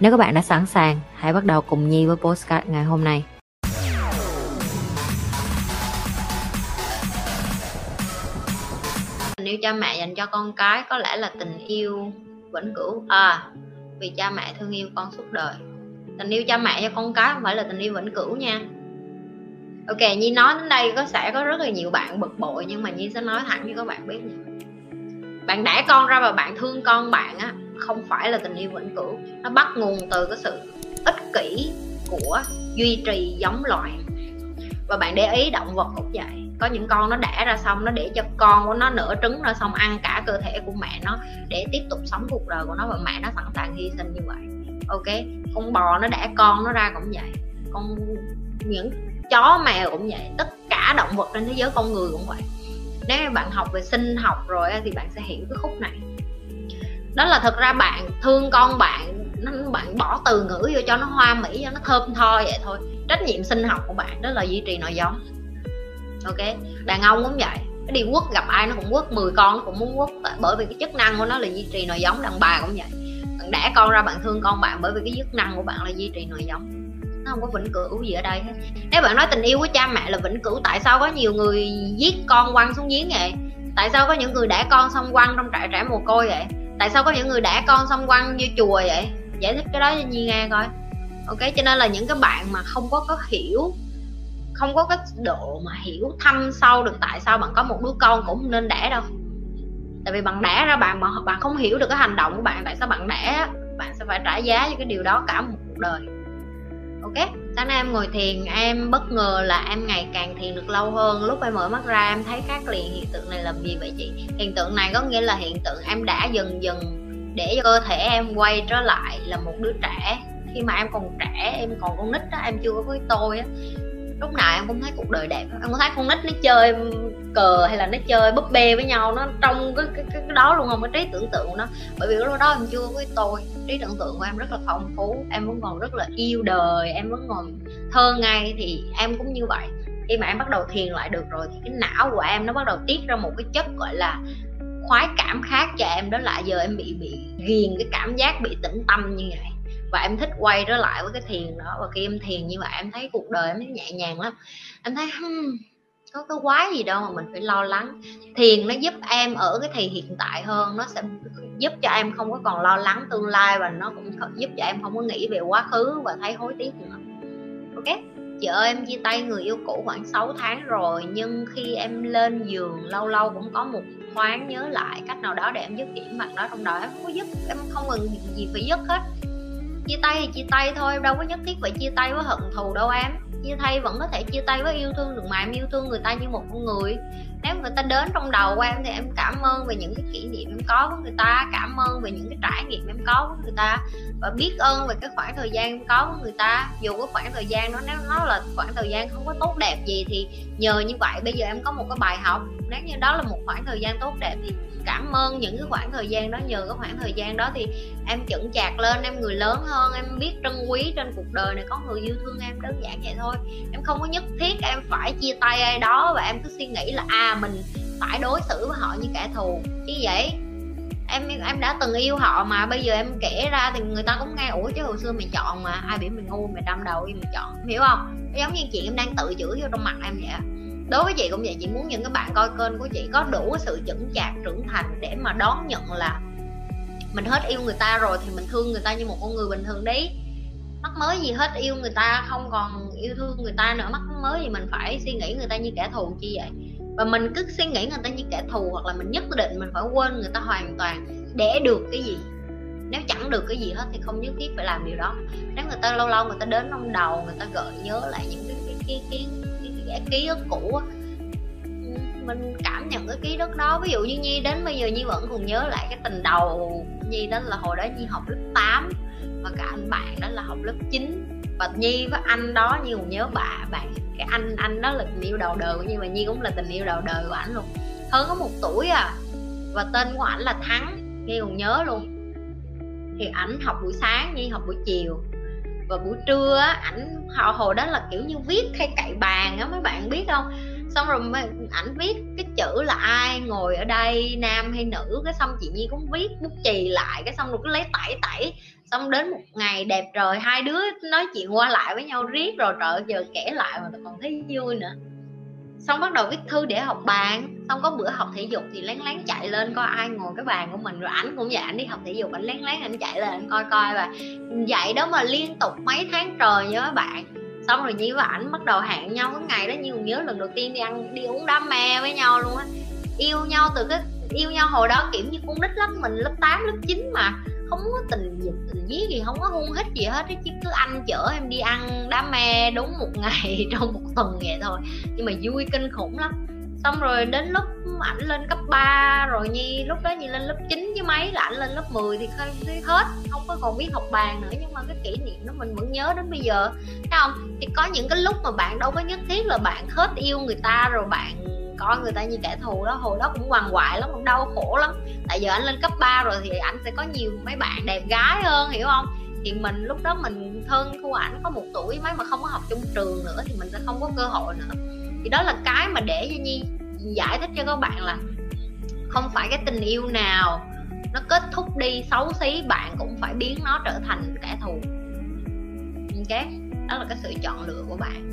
Nếu các bạn đã sẵn sàng, hãy bắt đầu cùng Nhi với postcard ngày hôm nay. Tình yêu cha mẹ dành cho con cái có lẽ là tình yêu vĩnh cửu. À, vì cha mẹ thương yêu con suốt đời. Tình yêu cha mẹ cho con cái không phải là tình yêu vĩnh cửu nha. Ok, Nhi nói đến đây có sẽ có rất là nhiều bạn bực bội nhưng mà Nhi sẽ nói thẳng cho các bạn biết nha. Bạn đẻ con ra và bạn thương con bạn á không phải là tình yêu vĩnh cửu. Nó bắt nguồn từ cái sự ích kỷ của duy trì giống loài. Và bạn để ý động vật cũng vậy. Có những con nó đẻ ra xong nó để cho con của nó nở trứng ra xong ăn cả cơ thể của mẹ nó để tiếp tục sống cuộc đời của nó và mẹ nó sẵn sàng hy sinh như vậy. Ok? Con bò nó đẻ con nó ra cũng vậy. Con những chó mèo cũng vậy. Tất cả động vật trên thế giới, con người cũng vậy. Nếu bạn học về sinh học rồi thì bạn sẽ hiểu cái khúc này đó là thật ra bạn thương con bạn bạn bỏ từ ngữ vô cho nó hoa mỹ, cho nó thơm tho vậy thôi. Trách nhiệm sinh học của bạn đó là duy trì nội giống. Ok? Đàn ông cũng vậy. Nó đi quất gặp ai nó cũng quất 10 con nó cũng muốn quất bởi vì cái chức năng của nó là duy trì nội giống, đàn bà cũng vậy. Bạn đẻ con ra bạn thương con bạn bởi vì cái chức năng của bạn là duy trì nội giống. Nó không có vĩnh cửu gì ở đây hết. Nếu bạn nói tình yêu của cha mẹ là vĩnh cửu, tại sao có nhiều người giết con quăng xuống giếng vậy? Tại sao có những người đẻ con xong quăng trong trại trẻ mồ côi vậy? Tại sao có những người đẻ con xong quăng như chùa vậy? Giải thích cái đó cho nhi nghe coi. Ok, cho nên là những cái bạn mà không có có hiểu, không có cái độ mà hiểu thâm sâu được tại sao bạn có một đứa con cũng nên đẻ đâu. Tại vì bạn đẻ ra bạn mà bạn không hiểu được cái hành động của bạn, tại sao bạn đẻ bạn sẽ phải trả giá cho cái điều đó cả một cuộc đời. Ok? Sáng nay em ngồi thiền, em bất ngờ là em ngày càng thiền được lâu hơn. Lúc em mở mắt ra, em thấy khác liền hiện tượng này làm gì vậy chị? Hiện tượng này có nghĩa là hiện tượng em đã dần dần để cho cơ thể em quay trở lại là một đứa trẻ. Khi mà em còn trẻ, em còn con nít đó em chưa có với tôi á lúc nào em cũng thấy cuộc đời đẹp em có thấy con nít nó chơi cờ hay là nó chơi búp bê với nhau nó trong cái cái, cái, cái đó luôn không? Cái trí tưởng tượng của nó bởi vì lúc đó em chưa với tôi. Trí tưởng tượng của em rất là phong phú. Em vẫn còn rất là yêu đời. Em vẫn còn thơ ngay thì em cũng như vậy. Khi mà em bắt đầu thiền lại được rồi thì cái não của em nó bắt đầu tiết ra một cái chất gọi là khoái cảm khác cho em. Đó là giờ em bị bị ghiền cái cảm giác bị tĩnh tâm như vậy và em thích quay trở lại với cái thiền đó. Và khi em thiền như vậy em thấy cuộc đời em nhẹ nhàng lắm. Em thấy hmm, có cái quái gì đâu mà mình phải lo lắng. Thiền nó giúp em ở cái thì hiện tại hơn. Nó sẽ giúp cho em không có còn lo lắng tương lai. Và nó cũng giúp cho em không có nghĩ về quá khứ và thấy hối tiếc nữa. Ok? Chị ơi em chia tay người yêu cũ khoảng 6 tháng rồi. Nhưng khi em lên giường lâu lâu cũng có một thoáng nhớ lại cách nào đó để em dứt điểm bạn đó trong đó em không có giúp em không cần gì phải dứt hết chia tay thì chia tay thôi, đâu có nhất thiết phải chia tay với hận thù, đâu em chia tay vẫn có thể chia tay với yêu thương, được mà em yêu thương người ta như một con người nếu người ta đến trong đầu của em thì em cảm ơn về những cái kỷ niệm em có với người ta, cảm ơn về những cái trải nghiệm em có với người ta và biết ơn về cái khoảng thời gian em có với người ta. Dù cái khoảng thời gian đó, nếu nó là khoảng thời gian không có tốt đẹp gì thì nhờ như vậy bây giờ em có một cái bài học. Nếu như đó là một khoảng thời gian tốt đẹp thì cảm ơn những cái khoảng thời gian đó. Nhờ cái khoảng thời gian đó thì em chững chạc lên, em người lớn hơn, em biết trân quý trên cuộc đời này, có người yêu thương em đơn giản vậy thôi. Em không có nhất thiết em phải chia tay ai đó và em cứ suy nghĩ là à mình phải đối xử với họ như kẻ thù. Chứ vậy? Em em đã từng yêu họ mà, bây giờ em kể ra thì người ta cũng nghe, ủa, chứ hồi xưa mày chọn mà, ai biểu mình ngu, mày đâm đầu đi mày chọn. Hiểu không? Giống như chuyện em đang tự chửi vô trong mặt em vậy đối với chị cũng vậy, chị muốn những cái bạn coi kênh của chị có đủ sự chững chạc, trưởng thành để mà đón nhận là mình hết yêu người ta rồi thì mình thương người ta như một con người bình thường đi. Mắc mới gì hết yêu người ta, không còn yêu thương người ta nữa, mắc mới gì mình phải suy nghĩ người ta như kẻ thù, chi vậy? Và mình cứ suy nghĩ người ta như kẻ thù hoặc là mình nhất định mình phải quên người ta hoàn toàn để được cái gì. Nếu chẳng được cái gì hết thì không nhất thiết phải làm điều đó. Nếu người ta lâu lâu người ta đến trong đầu người ta gợi nhớ lại những cái cái cái cái, cái, cái, cái ký ức cũ mình cảm nhận cái ký ức đó. Ví dụ như nhi đến bây giờ nhi vẫn còn nhớ lại cái tình đầu nhi đó là hồi đó nhi học lớp 8 và cả anh bạn đó là học lớp 9 và nhi với anh đó nhi còn nhớ bà bạn cái anh anh đó là tình yêu đầu đời của nhi nhi cũng là tình yêu đầu đời của ảnh luôn. Hơn có một tuổi à và tên của ảnh là thắng, nhi còn nhớ luôn. Thì ảnh học buổi sáng, nhi học buổi chiều. Và buổi trưa á, ảnh, họ, hồi đó là kiểu như viết hay cậy bàn á, mấy bạn biết không? Xong rồi ảnh viết cái chữ là ai ngồi ở đây, nam hay nữ, cái xong chị nhi cũng viết bút chì lại, cái xong rồi cứ lấy tẩy tẩy. Xong đến một ngày đẹp trời, hai đứa nói chuyện qua lại với nhau riết rồi, trời giờ kể lại mà còn thấy vui nữa. Xong bắt đầu viết thư để học bàn. Xong có bữa học thể dục thì lén lén chạy lên coi ai ngồi cái bàn của mình. Rồi ảnh cũng vậy, ảnh đi học thể dục, ảnh lén lén ảnh chạy lên ảnh coi coi và vậy đó mà liên tục mấy tháng trời nhớ bạn xong rồi nhi và ảnh bắt đầu hẹn nhau cái ngày đó. Như còn nhớ lần đầu tiên đi ăn đi uống đám me với nhau luôn á. Yêu nhau từ cái yêu nhau hồi đó kiểu như con nít lắm mình lớp 8, lớp 9 mà. Không có tình dục tình dí gì không có hung hít gì hết chứ cứ anh chở em đi ăn đám me đúng một ngày trong một tuần vậy thôi. Nhưng mà vui kinh khủng lắm xong rồi đến lúc ảnh lên cấp 3 rồi nhi lúc đó nhi lên lớp 9 với mấy là ảnh lên lớp 10 thì thấy hết. Không có còn biết học bàn nữa, nhưng mà cái kỷ niệm đó mình vẫn nhớ đến bây giờ. Thấy không? Thì có những cái lúc mà bạn đâu có nhất thiết là bạn hết yêu người ta rồi bạn coi người ta như kẻ thù đó. Hồi đó cũng hoàng hoại lắm, cũng đau khổ lắm. Tại giờ anh lên cấp 3 rồi thì anh sẽ có nhiều mấy bạn đẹp gái hơn, hiểu không? Thì mình lúc đó mình thân thua ảnh có một tuổi mấy mà không có học chung trường nữa thì mình sẽ không có cơ hội nữa thì đó là cái mà để cho nhi giải thích cho các bạn là không phải cái tình yêu nào nó kết thúc đi xấu xí bạn cũng phải biến nó trở thành kẻ thù. Ok? Đó là cái sự chọn lựa của bạn.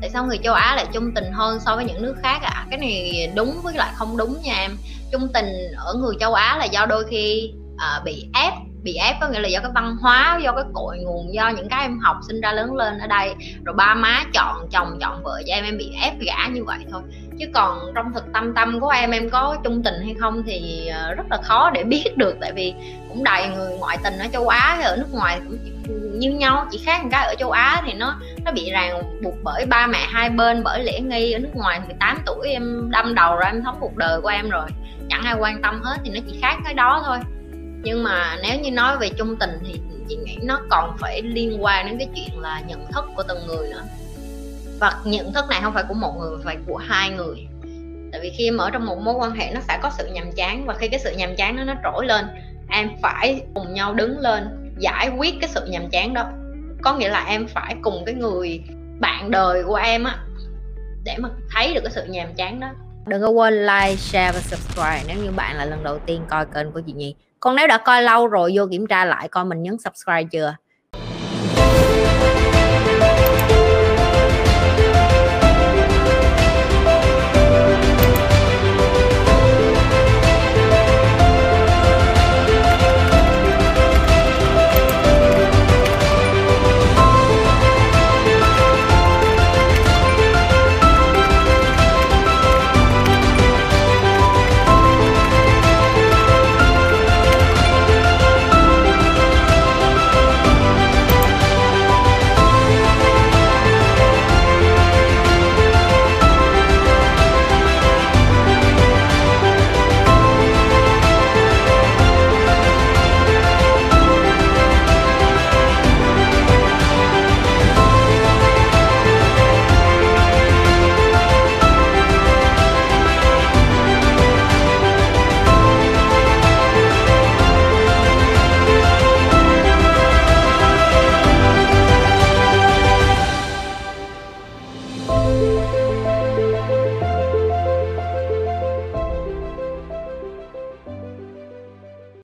Tại sao người châu Á lại chung tình hơn so với những nước khác ạ? À? cái này đúng với lại không đúng nha em. Chung tình ở người châu Á là do đôi khi uh, bị ép bị ép, có nghĩa là do cái văn hóa, do cái cội nguồn, do những cái em học sinh ra lớn lên ở đây. Rồi ba má chọn chồng, chọn vợ cho em em bị ép gả như vậy thôi. Chứ còn trong thực tâm tâm của em em có chung tình hay không thì ờ, rất là khó để biết được. Tại vì cũng đầy người ngoại tình ở châu Á hay ở nước ngoài cũng như nhau, chỉ khác một cái ở châu Á thì nó nó bị ràng buộc bởi ba mẹ hai bên, bởi lễ nghi. Ở nước ngoài 18 tuổi em đâm đầu rồi em thống cuộc đời của em rồi. Chẳng ai quan tâm hết thì nó chỉ khác cái đó thôi nhưng mà nếu như nói về chung tình thì chị nghĩ nó còn phải liên quan đến cái chuyện là nhận thức của từng người nữa. Và nhận thức này không phải của một người mà phải của hai người. Tại vì khi em ở trong một mối quan hệ nó sẽ có sự nhàm chán, và khi cái sự nhàm chán đó nó trỗi lên, em phải cùng nhau đứng lên giải quyết cái sự nhàm chán đó. Có nghĩa là em phải cùng cái người bạn đời của em á, để mà thấy được cái sự nhàm chán đó. Đừng có quên like, share và subscribe nếu như bạn là lần đầu tiên coi kênh của chị nhi còn nếu đã coi lâu rồi, vô kiểm tra lại coi mình nhấn subscribe chưa?